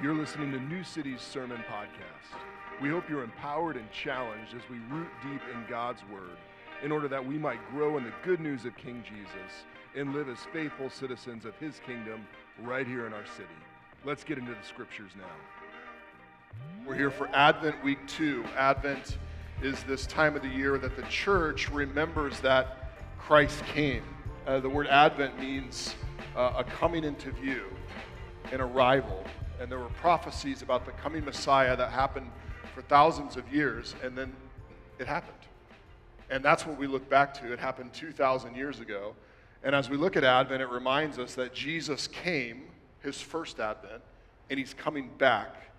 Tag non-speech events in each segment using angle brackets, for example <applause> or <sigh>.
You're listening to New City's Sermon Podcast. We hope you're empowered and challenged as we root deep in God's Word in order that we might grow in the good news of King Jesus and live as faithful citizens of His kingdom right here in our city. Let's get into the scriptures now. We're here for Advent week two. Advent is this time of the year that the church remembers that Christ came. Uh, the word Advent means uh, a coming into view, an arrival. And there were prophecies about the coming Messiah that happened for thousands of years, and then it happened. And that's what we look back to. It happened 2,000 years ago. And as we look at Advent, it reminds us that Jesus came, his first Advent, and he's coming back,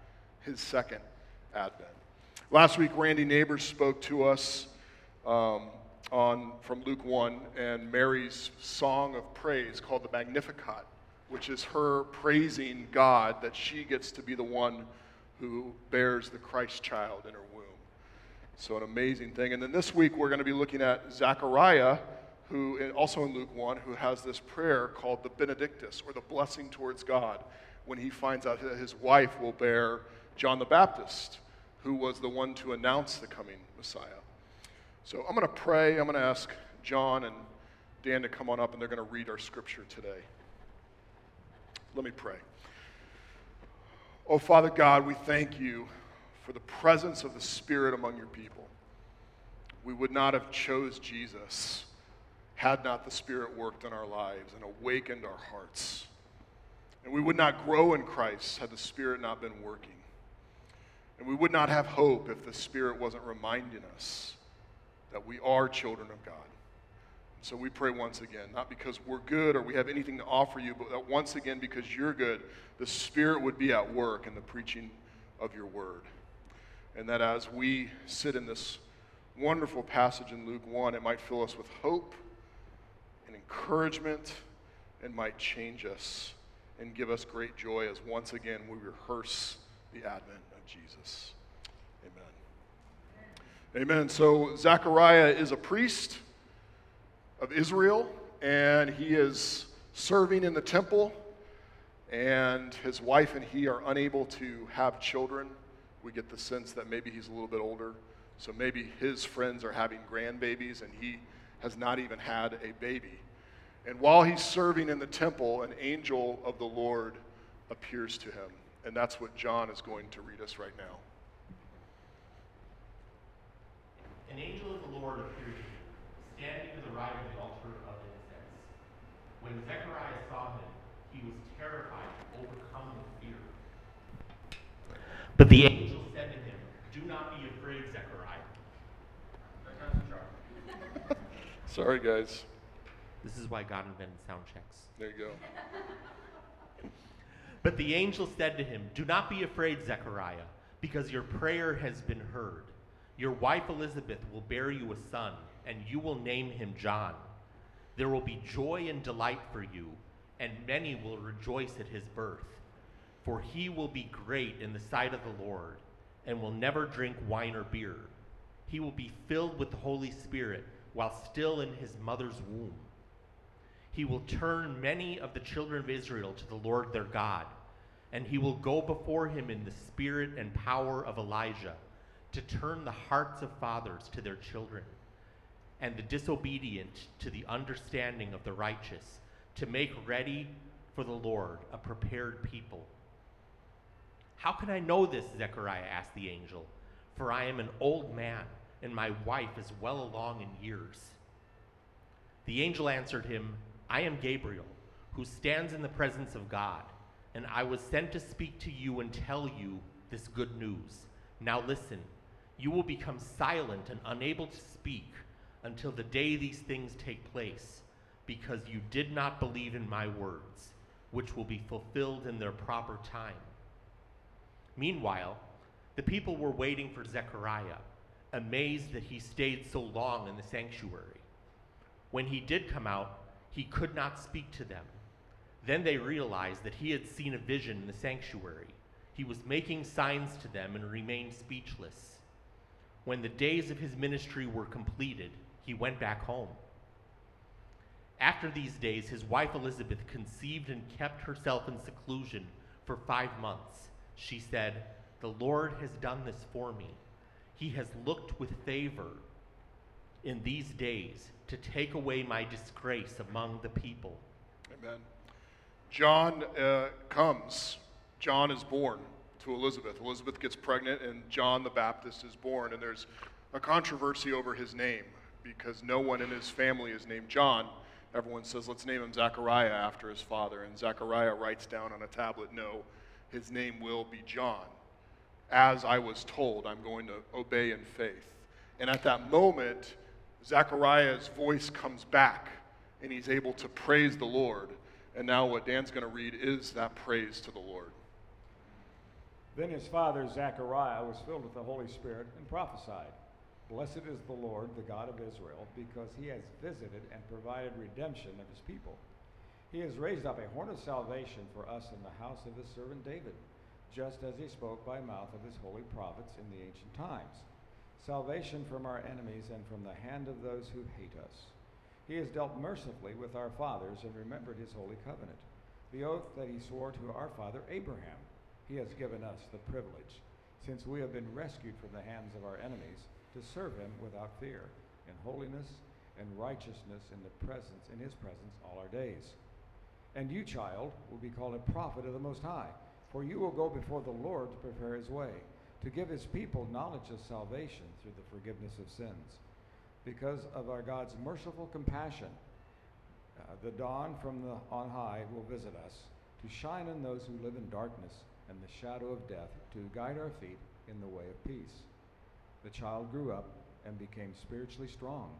his second Advent. Last week, Randy Neighbors spoke to us um, on, from Luke 1 and Mary's song of praise called the Magnificat, which is her praising God that she gets to be the one who bears the Christ child in her womb. So, an amazing thing. And then this week, we're going to be looking at Zechariah, who, also in Luke 1, who has this prayer called the Benedictus, or the blessing towards God, when he finds out that his wife will bear John the Baptist, who was the one to announce the coming Messiah. So, I'm going to pray. I'm going to ask John and Dan to come on up, and they're going to read our scripture today. Let me pray. Oh, Father God, we thank you for the presence of the Spirit among your people. We would not have chose Jesus had not the Spirit worked in our lives and awakened our hearts. And we would not grow in Christ had the Spirit not been working. And we would not have hope if the Spirit wasn't reminding us that we are children of God. So we pray once again, not because we're good or we have anything to offer you, but that once again, because you're good, the Spirit would be at work in the preaching of your word. And that as we sit in this wonderful passage in Luke 1, it might fill us with hope and encouragement and might change us and give us great joy as once again we rehearse the advent of Jesus. Amen. Amen. So, Zechariah is a priest of Israel, and he is serving in the temple, and his wife and he are unable to have children. We get the sense that maybe he's a little bit older, so maybe his friends are having grandbabies, and he has not even had a baby. And while he's serving in the temple, an angel of the Lord appears to him. And that's what John is going to read us right now. An angel of the Lord appeared to him standing to the right of the altar of incense. When Zechariah saw him, he was terrified, overcome with fear. But the angel said to him, Do not be afraid, Zechariah. <laughs> Sorry, guys. This is why God invented sound checks. There you go. <laughs> But the angel said to him, Do not be afraid, Zechariah, because your prayer has been heard. Your wife Elizabeth will bear you a son and you will name him John. There will be joy and delight for you, and many will rejoice at his birth. For he will be great in the sight of the Lord, and will never drink wine or beer. He will be filled with the Holy Spirit while still in his mother's womb. He will turn many of the children of Israel to the Lord their God, and he will go before him in the spirit and power of Elijah to turn the hearts of fathers to their children and the disobedient to the understanding of the righteous, to make ready for the Lord a prepared people. How can I know this? Zechariah asked the angel, for I am an old man, and my wife is well along in years. The angel answered him, I am Gabriel, who stands in the presence of God, and I was sent to speak to you and tell you this good news. Now listen, you will become silent and unable to speak until the day these things take place, because you did not believe in my words, which will be fulfilled in their proper time. Meanwhile, the people were waiting for Zechariah, amazed that he stayed so long in the sanctuary. When he did come out, he could not speak to them. Then they realized that he had seen a vision in the sanctuary. He was making signs to them and remained speechless. When the days of his ministry were completed, he went back home. After these days, his wife Elizabeth conceived and kept herself in seclusion for five months. She said, The Lord has done this for me. He has looked with favor in these days to take away my disgrace among the people. Amen. John uh, comes. John is born to Elizabeth. Elizabeth gets pregnant, and John the Baptist is born. And there's a controversy over his name because no one in his family is named John. Everyone says, let's name him Zechariah after his father. And Zechariah writes down on a tablet, no, his name will be John. As I was told, I'm going to obey in faith. And at that moment, Zechariah's voice comes back and he's able to praise the Lord. And now, what Dan's going to read is that praise to the Lord. Then his father Zechariah was filled with the Holy Spirit and prophesied Blessed is the Lord, the God of Israel, because he has visited and provided redemption of his people. He has raised up a horn of salvation for us in the house of his servant David, just as he spoke by mouth of his holy prophets in the ancient times. Salvation from our enemies and from the hand of those who hate us. He has dealt mercifully with our fathers and remembered his holy covenant, the oath that he swore to our father Abraham. He has given us the privilege, since we have been rescued from the hands of our enemies to serve him without fear, in holiness and righteousness in the presence in his presence all our days. And you, child, will be called a prophet of the Most High, for you will go before the Lord to prepare his way, to give his people knowledge of salvation through the forgiveness of sins. Because of our God's merciful compassion, uh, the dawn from the on high will visit us, to shine on those who live in darkness and the shadow of death, to guide our feet in the way of peace. The child grew up and became spiritually strong,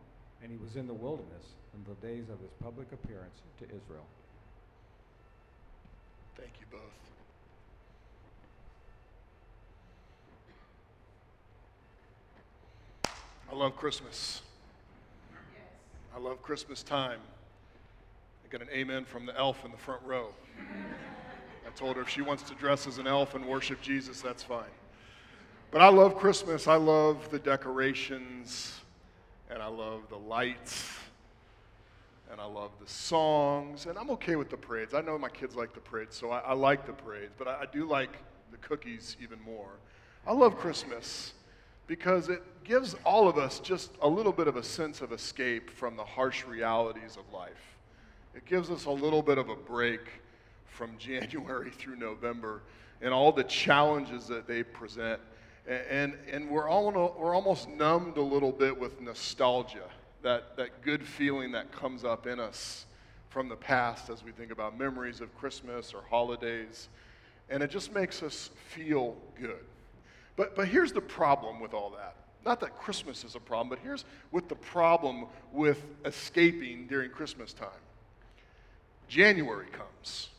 and he was in the wilderness in the days of his public appearance to Israel. Thank you both. I love Christmas. Yes. I love Christmas time. I got an amen from the elf in the front row. <laughs> I told her if she wants to dress as an elf and worship Jesus, that's fine. But I love Christmas. I love the decorations, and I love the lights, and I love the songs, and I'm okay with the parades. I know my kids like the parades, so I, I like the parades, but I, I do like the cookies even more. I love Christmas because it gives all of us just a little bit of a sense of escape from the harsh realities of life. It gives us a little bit of a break from <laughs> January through November and all the challenges that they present and, and we're, all, we're almost numbed a little bit with nostalgia, that, that good feeling that comes up in us from the past as we think about memories of Christmas or holidays. And it just makes us feel good. But, but here's the problem with all that. Not that Christmas is a problem, but here's what the problem with escaping during Christmas time. January comes,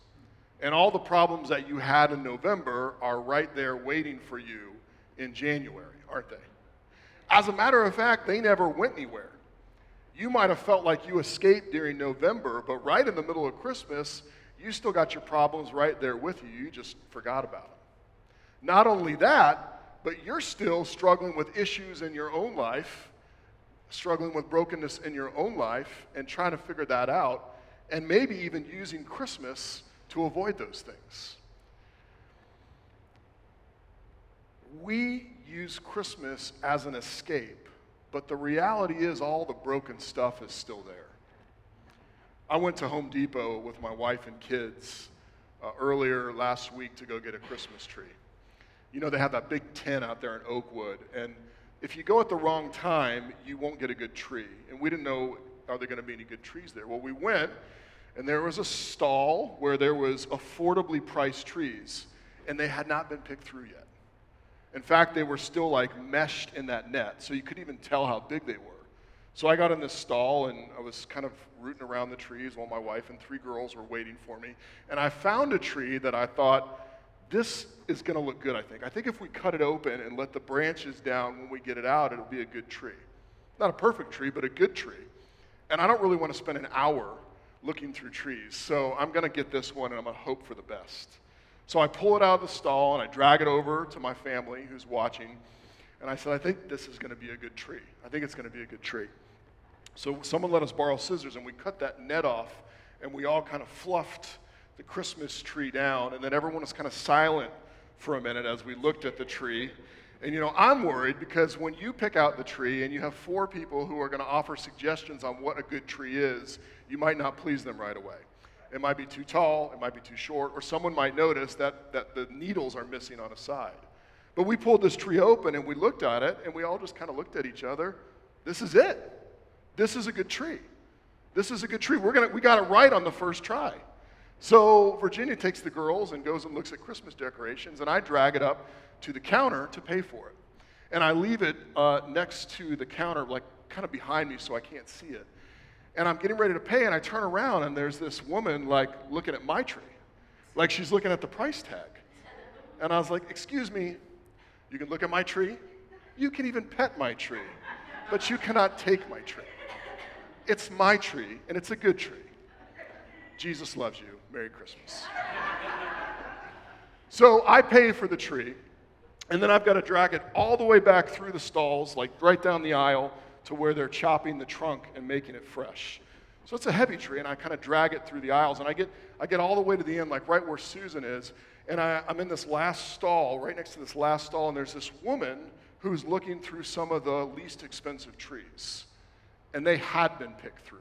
and all the problems that you had in November are right there waiting for you in January, aren't they? As a matter of fact, they never went anywhere. You might have felt like you escaped during November, but right in the middle of Christmas, you still got your problems right there with you. You just forgot about them. Not only that, but you're still struggling with issues in your own life, struggling with brokenness in your own life, and trying to figure that out, and maybe even using Christmas to avoid those things. We use Christmas as an escape, but the reality is all the broken stuff is still there. I went to Home Depot with my wife and kids uh, earlier last week to go get a Christmas tree. You know, they have that big tent out there in Oakwood, and if you go at the wrong time, you won't get a good tree. And we didn't know, are there going to be any good trees there? Well, we went, and there was a stall where there was affordably priced trees, and they had not been picked through yet. In fact, they were still like meshed in that net, so you couldn't even tell how big they were. So I got in this stall and I was kind of rooting around the trees while my wife and three girls were waiting for me. And I found a tree that I thought, this is going to look good, I think. I think if we cut it open and let the branches down when we get it out, it'll be a good tree. Not a perfect tree, but a good tree. And I don't really want to spend an hour looking through trees. So I'm going to get this one and I'm going to hope for the best. So I pull it out of the stall and I drag it over to my family who's watching. And I said, I think this is going to be a good tree. I think it's going to be a good tree. So someone let us borrow scissors and we cut that net off and we all kind of fluffed the Christmas tree down. And then everyone was kind of silent for a minute as we looked at the tree. And you know, I'm worried because when you pick out the tree and you have four people who are going to offer suggestions on what a good tree is, you might not please them right away. It might be too tall, it might be too short, or someone might notice that, that the needles are missing on a side. But we pulled this tree open and we looked at it and we all just kind of looked at each other. This is it. This is a good tree. This is a good tree. We're gonna, we got it right on the first try. So Virginia takes the girls and goes and looks at Christmas decorations, and I drag it up to the counter to pay for it. And I leave it uh, next to the counter, like kind of behind me, so I can't see it. And I'm getting ready to pay, and I turn around, and there's this woman like looking at my tree, like she's looking at the price tag. And I was like, Excuse me, you can look at my tree, you can even pet my tree, but you cannot take my tree. It's my tree, and it's a good tree. Jesus loves you. Merry Christmas. So I pay for the tree, and then I've got to drag it all the way back through the stalls, like right down the aisle to where they're chopping the trunk and making it fresh. So it's a heavy tree, and I kind of drag it through the aisles, and I get, I get all the way to the end, like right where Susan is, and I, I'm in this last stall, right next to this last stall, and there's this woman who's looking through some of the least expensive trees, and they had been picked through.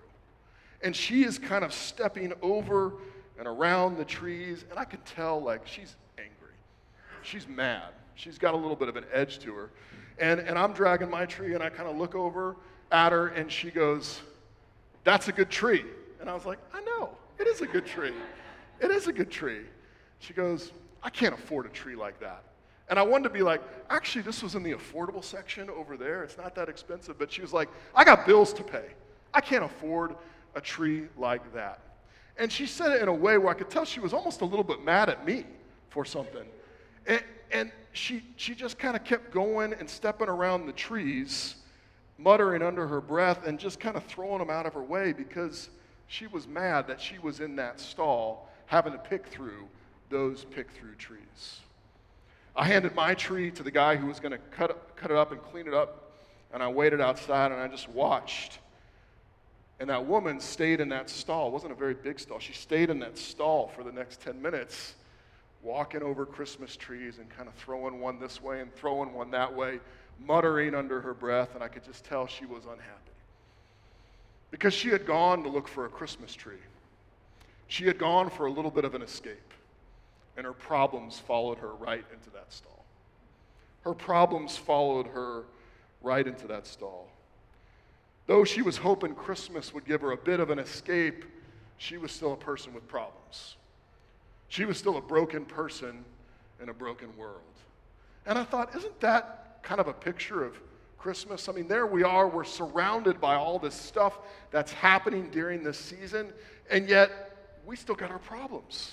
And she is kind of stepping over and around the trees, and I can tell, like, she's angry. She's mad. She's got a little bit of an edge to her. And, and I'm dragging my tree, and I kind of look over at her, and she goes, That's a good tree. And I was like, I know, it is a good tree. It is a good tree. She goes, I can't afford a tree like that. And I wanted to be like, actually, this was in the affordable section over there. It's not that expensive. But she was like, I got bills to pay. I can't afford a tree like that. And she said it in a way where I could tell she was almost a little bit mad at me for something. And, and she, she just kind of kept going and stepping around the trees, muttering under her breath and just kind of throwing them out of her way because she was mad that she was in that stall having to pick through those pick through trees. I handed my tree to the guy who was going to cut, cut it up and clean it up, and I waited outside and I just watched and that woman stayed in that stall. It wasn't a very big stall. She stayed in that stall for the next 10 minutes, walking over Christmas trees and kind of throwing one this way and throwing one that way, muttering under her breath. And I could just tell she was unhappy. Because she had gone to look for a Christmas tree. She had gone for a little bit of an escape. And her problems followed her right into that stall. Her problems followed her right into that stall. Though she was hoping Christmas would give her a bit of an escape, she was still a person with problems. She was still a broken person in a broken world. And I thought, isn't that kind of a picture of Christmas? I mean, there we are, we're surrounded by all this stuff that's happening during this season, and yet we still got our problems.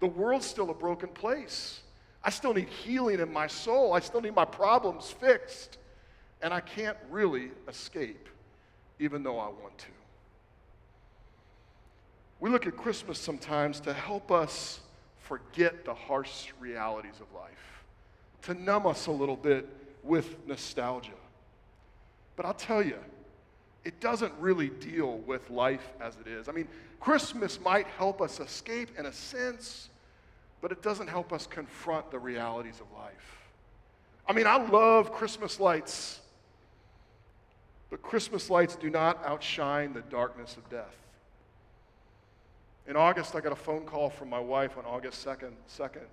The world's still a broken place. I still need healing in my soul. I still need my problems fixed. And I can't really escape even though I want to. We look at Christmas sometimes to help us forget the harsh realities of life, to numb us a little bit with nostalgia. But I'll tell you, it doesn't really deal with life as it is. I mean, Christmas might help us escape in a sense, but it doesn't help us confront the realities of life. I mean, I love Christmas lights. But Christmas lights do not outshine the darkness of death. In August, I got a phone call from my wife on August 2nd, 2nd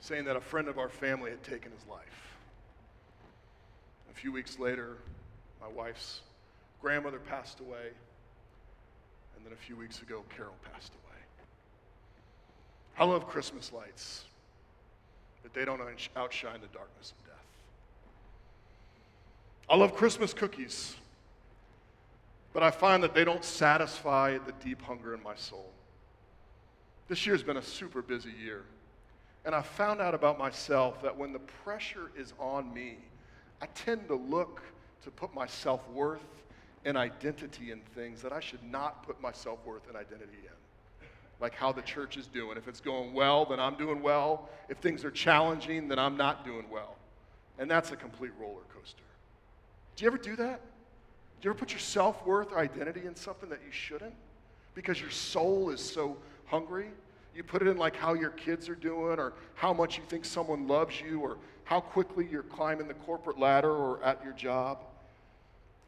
saying that a friend of our family had taken his life. A few weeks later, my wife's grandmother passed away, and then a few weeks ago, Carol passed away. I love Christmas lights, but they don't outshine the darkness of death. I love Christmas cookies, but I find that they don't satisfy the deep hunger in my soul. This year's been a super busy year, and I found out about myself that when the pressure is on me, I tend to look to put my self worth and identity in things that I should not put my self worth and identity in. Like how the church is doing. If it's going well, then I'm doing well. If things are challenging, then I'm not doing well. And that's a complete roller coaster. Do you ever do that? Do you ever put your self worth or identity in something that you shouldn't? Because your soul is so hungry? You put it in like how your kids are doing, or how much you think someone loves you, or how quickly you're climbing the corporate ladder or at your job.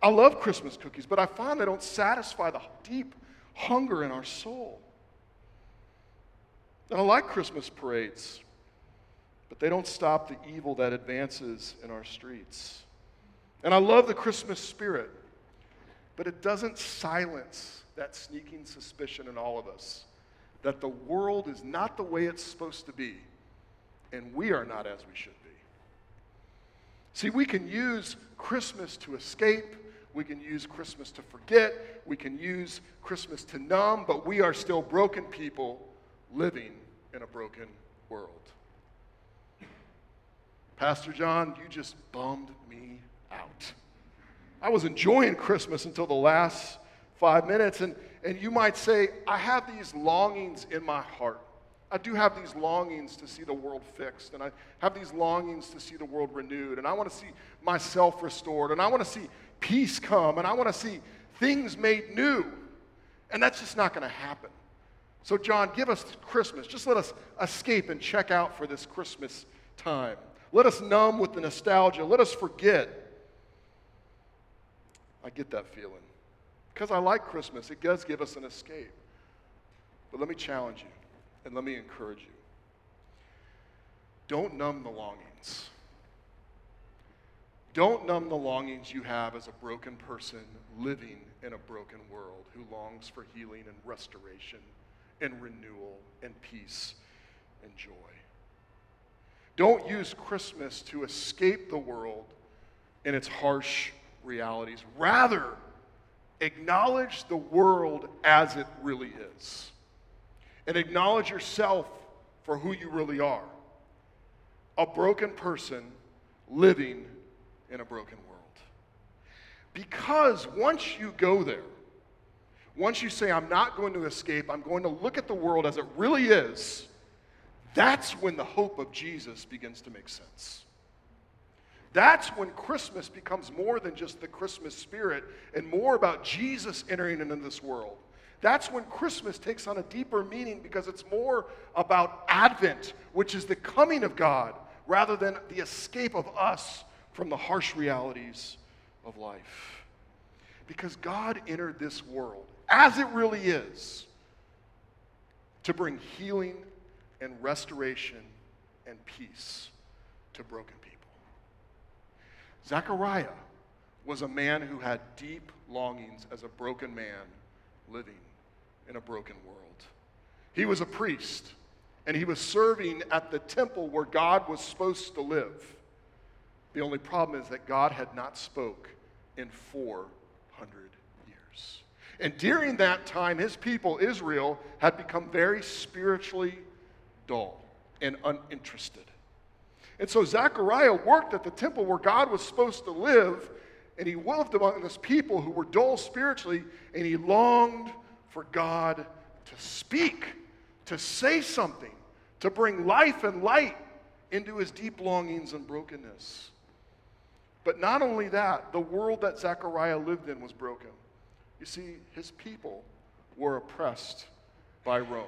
I love Christmas cookies, but I find they don't satisfy the deep hunger in our soul. And I like Christmas parades, but they don't stop the evil that advances in our streets. And I love the Christmas spirit, but it doesn't silence that sneaking suspicion in all of us that the world is not the way it's supposed to be, and we are not as we should be. See, we can use Christmas to escape, we can use Christmas to forget, we can use Christmas to numb, but we are still broken people living in a broken world. Pastor John, you just bummed me out. I was enjoying Christmas until the last five minutes, and, and you might say, I have these longings in my heart. I do have these longings to see the world fixed, and I have these longings to see the world renewed, and I want to see myself restored, and I want to see peace come, and I want to see things made new. And that's just not going to happen. So, John, give us Christmas. Just let us escape and check out for this Christmas time. Let us numb with the nostalgia. Let us forget. I get that feeling. Because I like Christmas, it does give us an escape. But let me challenge you and let me encourage you. Don't numb the longings. Don't numb the longings you have as a broken person living in a broken world who longs for healing and restoration and renewal and peace and joy. Don't use Christmas to escape the world and its harsh realities. Rather, acknowledge the world as it really is. And acknowledge yourself for who you really are a broken person living in a broken world. Because once you go there, once you say, I'm not going to escape, I'm going to look at the world as it really is, that's when the hope of Jesus begins to make sense. That's when Christmas becomes more than just the Christmas spirit and more about Jesus entering into this world. That's when Christmas takes on a deeper meaning because it's more about Advent, which is the coming of God, rather than the escape of us from the harsh realities of life. Because God entered this world as it really is to bring healing and restoration and peace to broken people. Zechariah was a man who had deep longings as a broken man living in a broken world. He was a priest, and he was serving at the temple where God was supposed to live. The only problem is that God had not spoke in 400 years. And during that time, his people, Israel, had become very spiritually dull and uninterested. And so Zechariah worked at the temple where God was supposed to live, and he lived among this people who were dull spiritually, and he longed for God to speak, to say something, to bring life and light into his deep longings and brokenness. But not only that, the world that Zechariah lived in was broken. You see, his people were oppressed by Rome.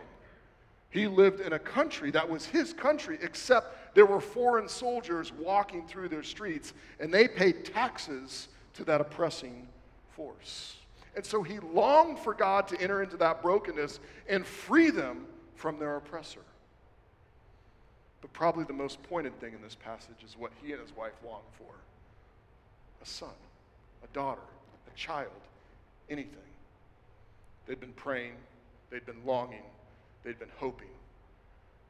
He lived in a country that was his country, except there were foreign soldiers walking through their streets, and they paid taxes to that oppressing force. And so he longed for God to enter into that brokenness and free them from their oppressor. But probably the most pointed thing in this passage is what he and his wife longed for a son, a daughter, a child, anything. They'd been praying, they'd been longing, they'd been hoping,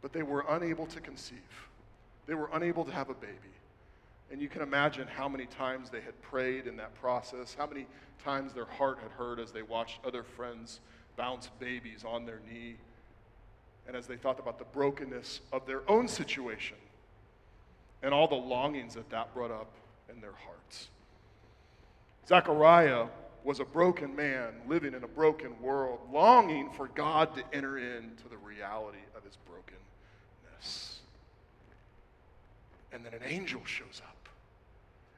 but they were unable to conceive. They were unable to have a baby. And you can imagine how many times they had prayed in that process, how many times their heart had hurt as they watched other friends bounce babies on their knee, and as they thought about the brokenness of their own situation and all the longings that that brought up in their hearts. Zechariah was a broken man living in a broken world, longing for God to enter into the reality of his brokenness. And then an angel shows up.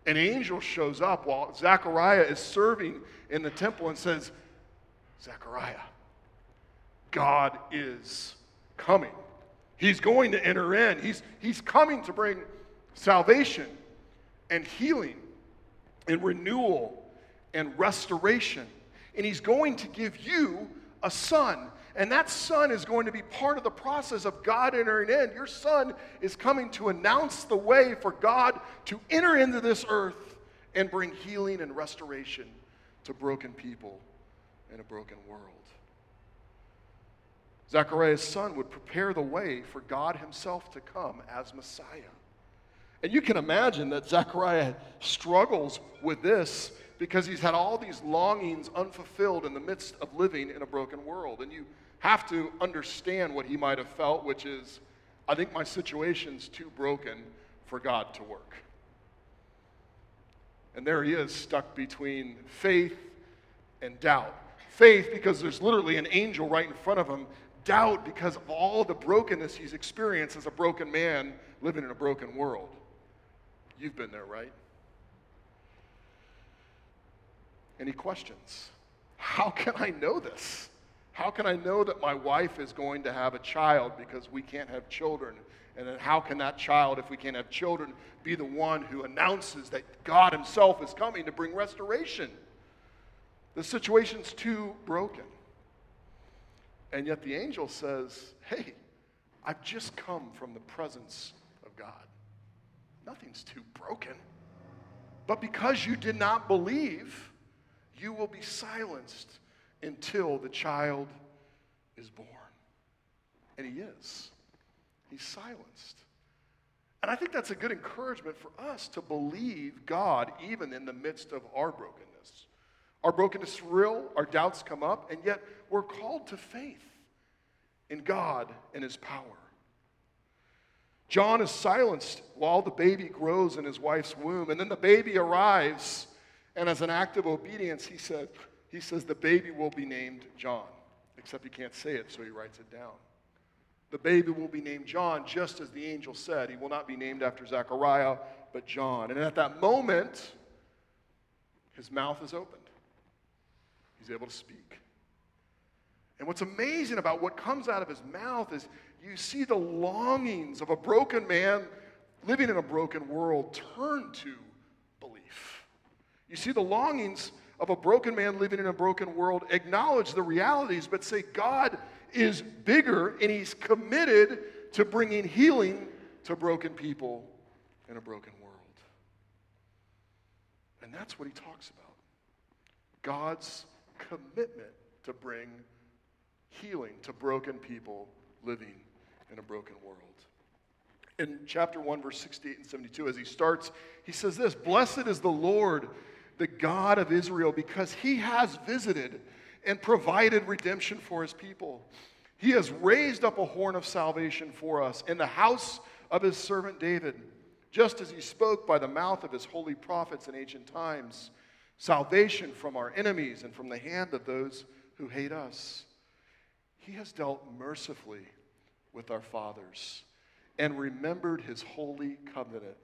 An angel shows up while Zechariah is serving in the temple and says, Zechariah, God is coming. He's going to enter in. He's, he's coming to bring salvation and healing and renewal and restoration. And he's going to give you a son. And that son is going to be part of the process of God entering in. Your son is coming to announce the way for God to enter into this earth and bring healing and restoration to broken people in a broken world. Zechariah's son would prepare the way for God himself to come as Messiah. And you can imagine that Zechariah struggles with this because he's had all these longings unfulfilled in the midst of living in a broken world. And you have to understand what he might have felt, which is, I think my situation's too broken for God to work. And there he is, stuck between faith and doubt. Faith, because there's literally an angel right in front of him. Doubt, because of all the brokenness he's experienced as a broken man living in a broken world. You've been there, right? Any questions? How can I know this? How can I know that my wife is going to have a child because we can't have children? And then how can that child, if we can't have children, be the one who announces that God Himself is coming to bring restoration? The situation's too broken. And yet the angel says, Hey, I've just come from the presence of God. Nothing's too broken. But because you did not believe, you will be silenced until the child is born. And he is. He's silenced. And I think that's a good encouragement for us to believe God even in the midst of our brokenness. Our brokenness is real, our doubts come up, and yet we're called to faith in God and His power. John is silenced while the baby grows in his wife's womb, and then the baby arrives, and as an act of obedience, he said, he says the baby will be named John, except he can't say it, so he writes it down. The baby will be named John, just as the angel said. He will not be named after Zechariah, but John. And at that moment, his mouth is opened. He's able to speak. And what's amazing about what comes out of his mouth is you see the longings of a broken man living in a broken world turn to. You see the longings of a broken man living in a broken world acknowledge the realities, but say, God is bigger and he's committed to bringing healing to broken people in a broken world. And that's what he talks about God's commitment to bring healing to broken people living in a broken world. In chapter 1, verse 68 and 72, as he starts, he says this Blessed is the Lord, the God of Israel, because he has visited and provided redemption for his people. He has raised up a horn of salvation for us in the house of his servant David, just as he spoke by the mouth of his holy prophets in ancient times salvation from our enemies and from the hand of those who hate us. He has dealt mercifully with our fathers and remembered his holy covenant,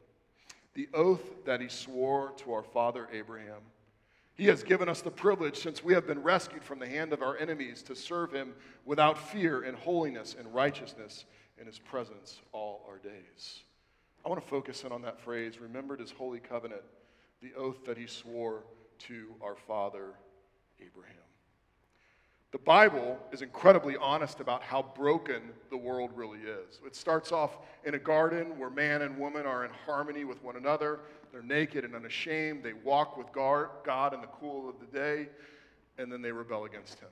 the oath that he swore to our father Abraham. He has given us the privilege, since we have been rescued from the hand of our enemies, to serve him without fear in holiness and righteousness in his presence all our days. I want to focus in on that phrase remembered his holy covenant, the oath that he swore to our father Abraham. The Bible is incredibly honest about how broken the world really is. It starts off in a garden where man and woman are in harmony with one another. They're naked and unashamed. They walk with God in the cool of the day, and then they rebel against Him.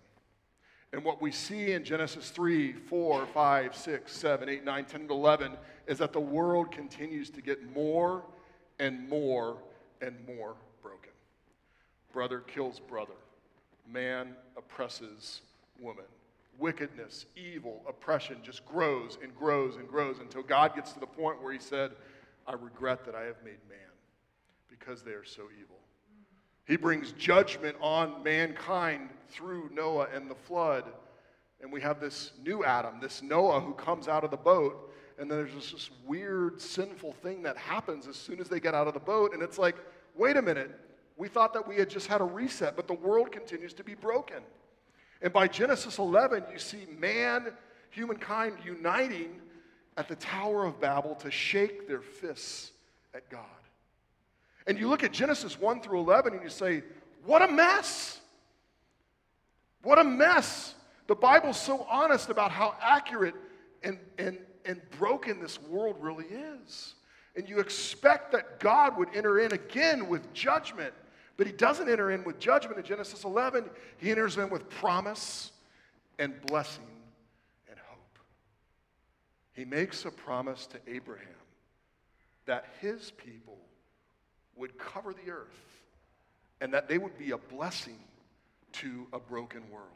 And what we see in Genesis 3, 4, 5, 6, 7, 8, 9, 10, and 11 is that the world continues to get more and more and more broken. Brother kills brother man oppresses woman. Wickedness, evil, oppression just grows and grows and grows until God gets to the point where he said, I regret that I have made man because they are so evil. He brings judgment on mankind through Noah and the flood. And we have this new Adam, this Noah who comes out of the boat. And then there's this, weird, sinful thing that happens as soon as they get out of the boat. And it's like, wait a minute, we thought that we had just had a reset, but the world continues to be broken. And by Genesis 11, you see man, humankind uniting at the Tower of Babel to shake their fists at God. And you look at Genesis 1 through 11 and you say, what a mess! What a mess! The Bible's so honest about how accurate and, and, and broken this world really is. And you expect that God would enter in again with judgment, but He doesn't enter in with judgment in Genesis 11. He enters in with promise and blessing and hope. He makes a promise to Abraham that his people would cover the earth and that they would be a blessing to a broken world.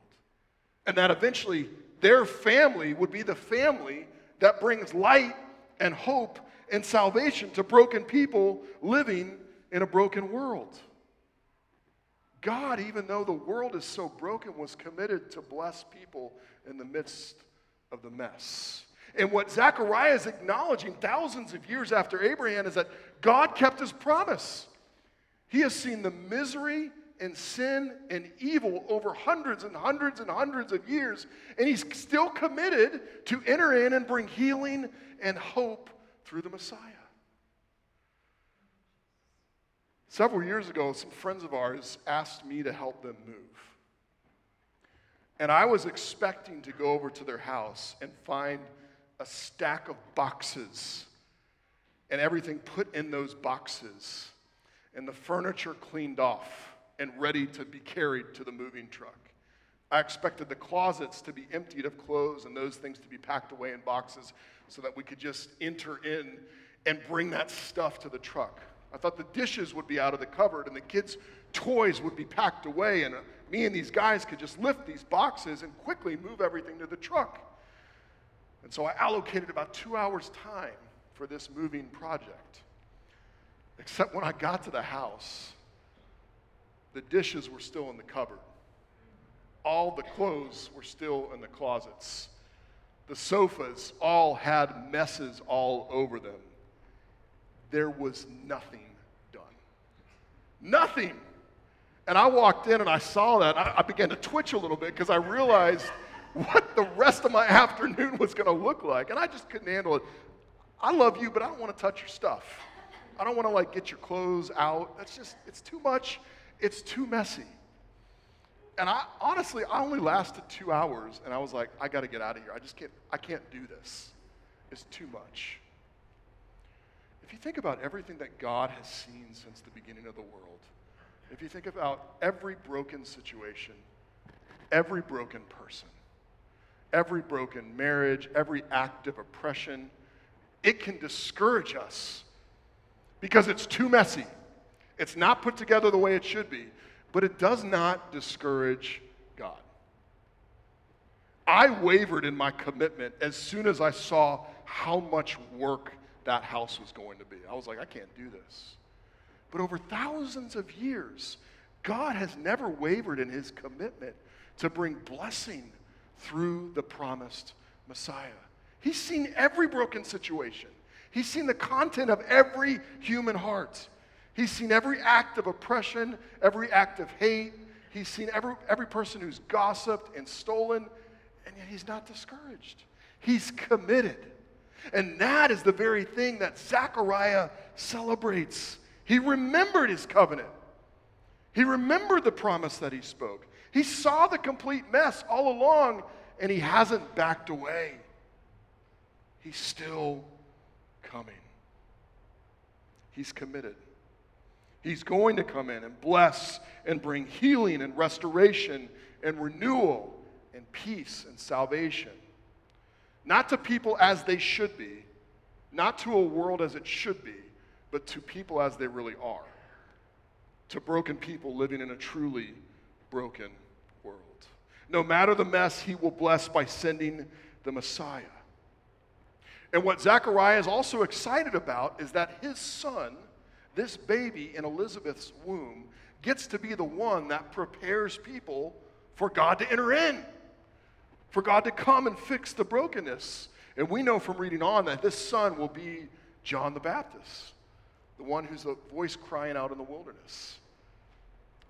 And that eventually their family would be the family that brings light and hope and salvation to broken people living in a broken world. God, even though the world is so broken, was committed to bless people in the midst of the mess. And what Zechariah is acknowledging thousands of years after Abraham is that God kept his promise. He has seen the misery and sin and evil over hundreds and hundreds and hundreds of years, and he's still committed to enter in and bring healing and hope through the Messiah. Several years ago, some friends of ours asked me to help them move. And I was expecting to go over to their house and find a stack of boxes and everything put in those boxes and the furniture cleaned off and ready to be carried to the moving truck. I expected the closets to be emptied of clothes and those things to be packed away in boxes so that we could just enter in and bring that stuff to the truck. I thought the dishes would be out of the cupboard and the kids' toys would be packed away, and uh, me and these guys could just lift these boxes and quickly move everything to the truck. And so I allocated about two hours' time for this moving project. Except when I got to the house, the dishes were still in the cupboard. All the clothes were still in the closets. The sofas all had messes all over them. There was nothing done. Nothing. And I walked in and I saw that. I, I began to twitch a little bit because I realized what the rest of my <laughs> afternoon was going to look like. And I just couldn't handle it. I love you, but I don't want to touch your stuff. I don't want to like get your clothes out. That's just, it's too much. It's too messy. And I honestly, I only lasted two hours and I was like, I got to get out of here. I just can't, I can't do this. It's too much. If you think about everything that God has seen since the beginning of the world, if you think about every broken situation, every broken person, every broken marriage, every act of oppression, it can discourage us because it's too messy. It's not put together the way it should be, but it does not discourage God. I wavered in my commitment as soon as I saw how much work that house was going to be. I was like, I can't do this. But over thousands of years, God has never wavered in his commitment to bring blessing through the promised Messiah. He's seen every broken situation. He's seen the content of every human heart. He's seen every act of oppression, every act of hate. He's seen every, every person who's gossiped and stolen, and yet he's not discouraged. He's committed. And that is the very thing that Zechariah celebrates. He remembered his covenant, he remembered the promise that he spoke. He saw the complete mess all along, and he hasn't backed away. He's still coming. He's committed. He's going to come in and bless and bring healing and restoration and renewal and peace and salvation. Not to people as they should be, not to a world as it should be, but to people as they really are. To broken people living in a truly broken world. No matter the mess, he will bless by sending the Messiah. And what Zechariah is also excited about is that his son, this baby in Elizabeth's womb, gets to be the one that prepares people for God to enter in, for God to come and fix the brokenness. And we know from reading on that this son will be John the Baptist, the one who's a voice crying out in the wilderness.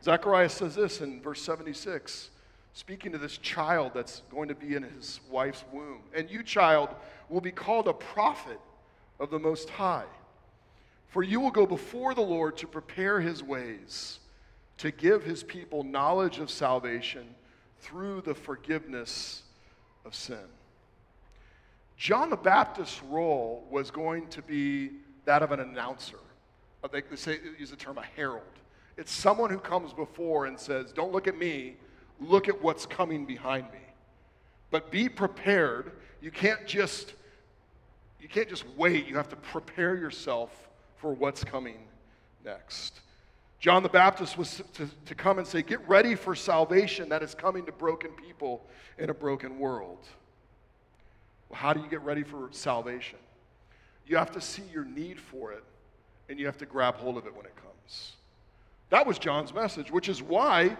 Zechariah says this in verse 76 speaking to this child that's going to be in his wife's womb. And you, child, will be called a prophet of the Most High. For you will go before the Lord to prepare his ways, to give his people knowledge of salvation through the forgiveness of sin. John the Baptist's role was going to be that of an announcer. They say, use the term a herald. It's someone who comes before and says, Don't look at me, look at what's coming behind me. But be prepared. You can't just you can't just wait. You have to prepare yourself for what's coming next. John the Baptist was to, to come and say, Get ready for salvation that is coming to broken people in a broken world. Well, how do you get ready for salvation? You have to see your need for it, and you have to grab hold of it when it comes. That was John's message, which is why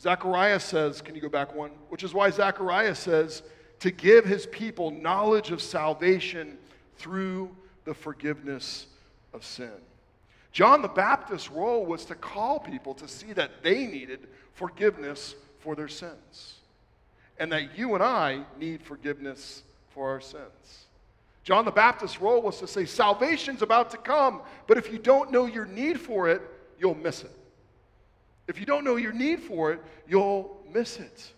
Zechariah says, Can you go back one? Which is why Zechariah says, to give his people knowledge of salvation through the forgiveness of sin. John the Baptist's role was to call people to see that they needed forgiveness for their sins and that you and I need forgiveness for our sins. John the Baptist's role was to say, Salvation's about to come, but if you don't know your need for it, you'll miss it. If you don't know your need for it, you'll miss it.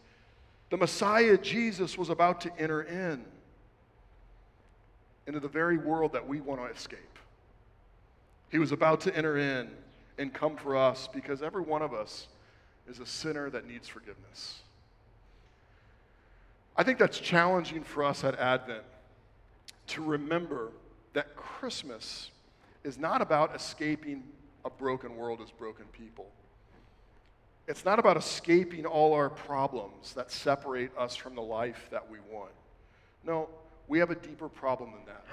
The Messiah, Jesus, was about to enter in into the very world that we want to escape. He was about to enter in and come for us because every one of us is a sinner that needs forgiveness. I think that's challenging for us at Advent to remember that Christmas is not about escaping a broken world as broken people. It's not about escaping all our problems that separate us from the life that we want. No, we have a deeper problem than that.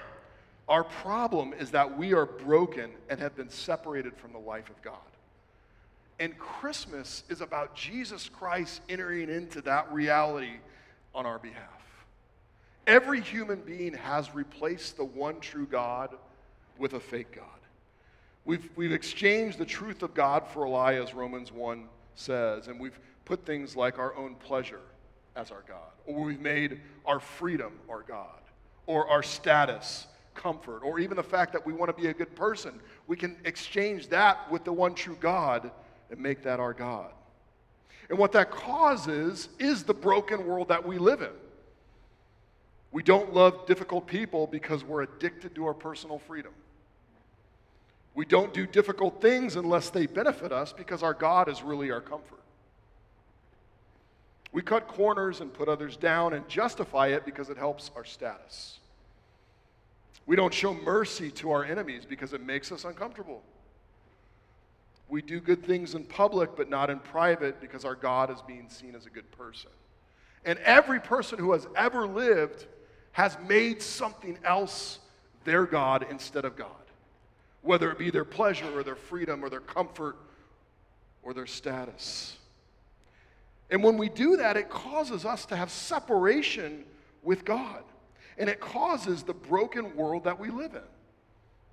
Our problem is that we are broken and have been separated from the life of God. And Christmas is about Jesus Christ entering into that reality on our behalf. Every human being has replaced the one true God with a fake God. We've, we've exchanged the truth of God for a lie, as Romans 1 says, and we've put things like our own pleasure as our God, or we've made our freedom our God, or our status comfort, or even the fact that we want to be a good person. We can exchange that with the one true God and make that our God. And what that causes is the broken world that we live in. We don't love difficult people because we're addicted to our personal freedom. We don't do difficult things unless they benefit us because our God is really our comfort. We cut corners and put others down and justify it because it helps our status. We don't show mercy to our enemies because it makes us uncomfortable. We do good things in public but not in private because our God is being seen as a good person. And every person who has ever lived has made something else their God instead of God, whether it be their pleasure or their freedom or their comfort or their status. And when we do that, it causes us to have separation with God. And it causes the broken world that we live in.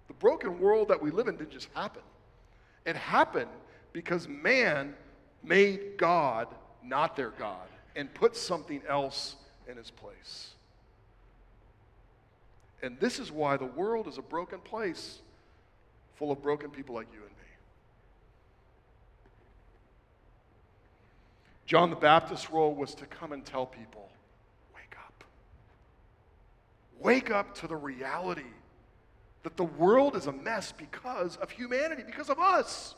The broken world that we live in didn't just happen, it happened because man made God not their God and put something else in his place. And this is why the world is a broken place full of broken people like you and me. John the Baptist's role was to come and tell people wake up to the reality that the world is a mess because of humanity, because of us.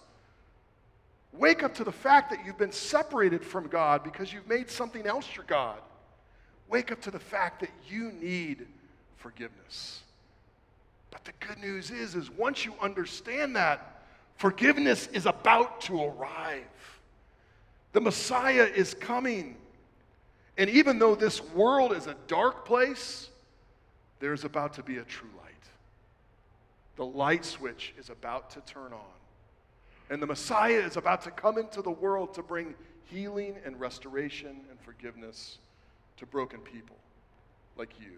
Wake up to the fact that you've been separated from God because you've made something else your God. Wake up to the fact that you need forgiveness. But the good news is is once you understand that, forgiveness is about to arrive. The Messiah is coming. And even though this world is a dark place, there's about to be a true light. The light switch is about to turn on. And the Messiah is about to come into the world to bring healing and restoration and forgiveness to broken people like you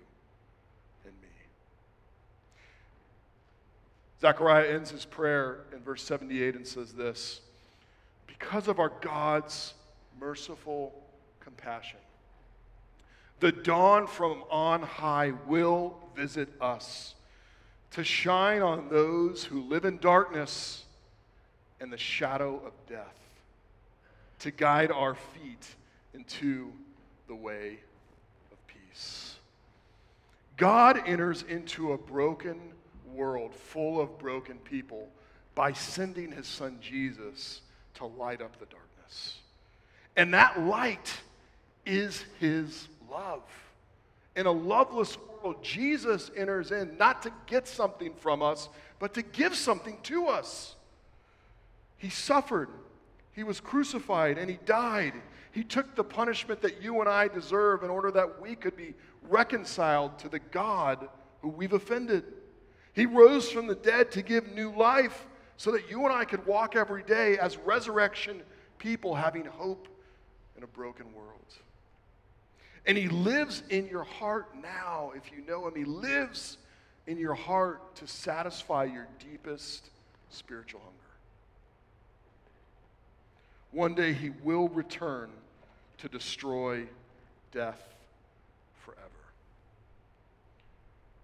and me. Zechariah ends his prayer in verse 78 and says this Because of our God's merciful compassion. The dawn from on high will visit us to shine on those who live in darkness and the shadow of death, to guide our feet into the way of peace. God enters into a broken world full of broken people by sending his son Jesus to light up the darkness. And that light is his love. In a loveless world, Jesus enters in not to get something from us, but to give something to us. He suffered, he was crucified, and he died. He took the punishment that you and I deserve in order that we could be reconciled to the God who we've offended. He rose from the dead to give new life so that you and I could walk every day as resurrection people having hope in a broken world. And He lives in your heart now, if you know Him. He lives in your heart to satisfy your deepest spiritual hunger. One day He will return to destroy death forever.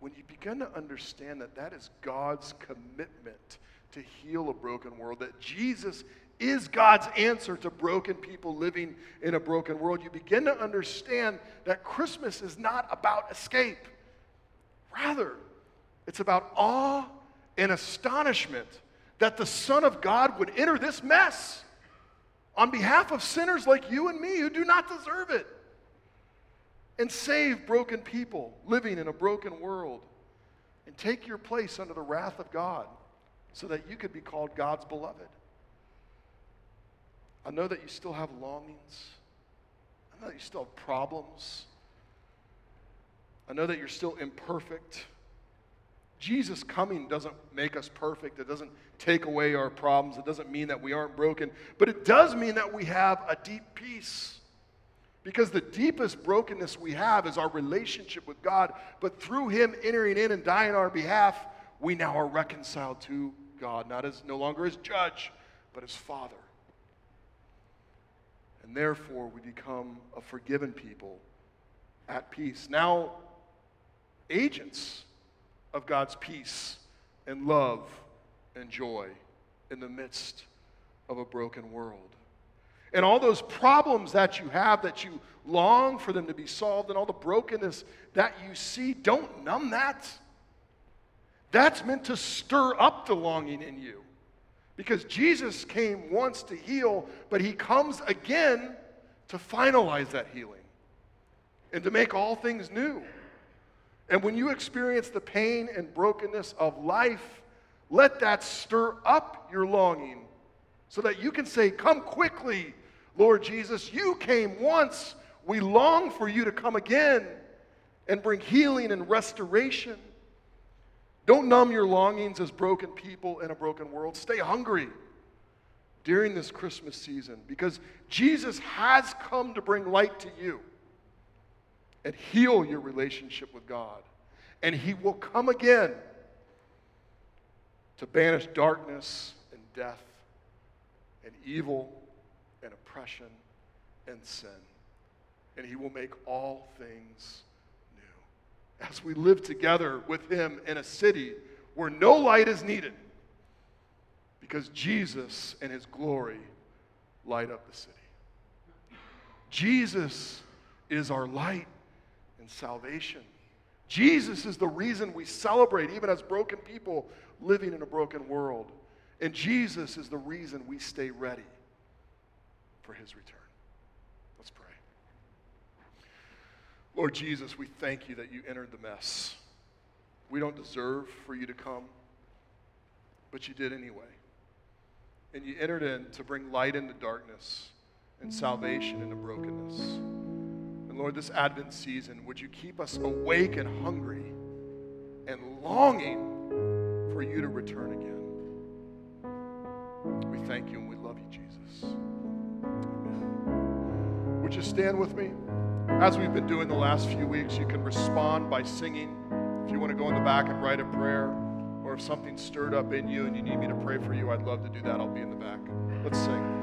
When you begin to understand that that is God's commitment to heal a broken world, that Jesus is God's answer to broken people living in a broken world, you begin to understand that Christmas is not about escape. Rather, it's about awe and astonishment that the Son of God would enter this mess on behalf of sinners like you and me who do not deserve it and save broken people living in a broken world and take your place under the wrath of God so that you could be called God's beloved. I know that you still have longings. I know that you still have problems. I know that you're still imperfect. Jesus coming doesn't make us perfect. It doesn't take away our problems. It doesn't mean that we aren't broken. But it does mean that we have a deep peace. Because the deepest brokenness we have is our relationship with God. But through Him entering in and dying on our behalf, we now are reconciled to God, not as no longer as judge, but as Father. And therefore, we become a forgiven people at peace. Now, agents of God's peace and love and joy in the midst of a broken world. And all those problems that you have that you long for them to be solved and all the brokenness that you see, don't numb that. That's meant to stir up the longing in you. Because Jesus came once to heal, but he comes again to finalize that healing and to make all things new. And when you experience the pain and brokenness of life, let that stir up your longing so that you can say, Come quickly, Lord Jesus. You came once. We long for you to come again and bring healing and restoration. Don't numb your longings as broken people in a broken world. Stay hungry during this Christmas season because Jesus has come to bring light to you and heal your relationship with God. And He will come again to banish darkness and death and evil and oppression and sin. And He will make all things as we live together with Him in a city where no light is needed because Jesus and His glory light up the city. Jesus is our light and salvation. Jesus is the reason we celebrate, even as broken people living in a broken world. And Jesus is the reason we stay ready for his return. Lord Jesus, we thank you that you entered the mess. We don't deserve for you to come, but you did anyway. And you entered in to bring light into darkness and salvation into brokenness. And Lord, this Advent season, would you keep us awake and hungry and longing for you to return again? We thank you and we love you, Jesus. Amen. Would you stand with me? As we've been doing the last few weeks, you can respond by singing. If you want to go in the back and write a prayer, or if something stirred up in you and you need me to pray for you, I'd love to do that. I'll be in the back. Let's sing.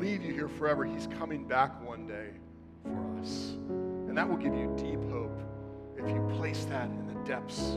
Leave you here forever. He's coming back one day for us. And that will give you deep hope if you place that in the depths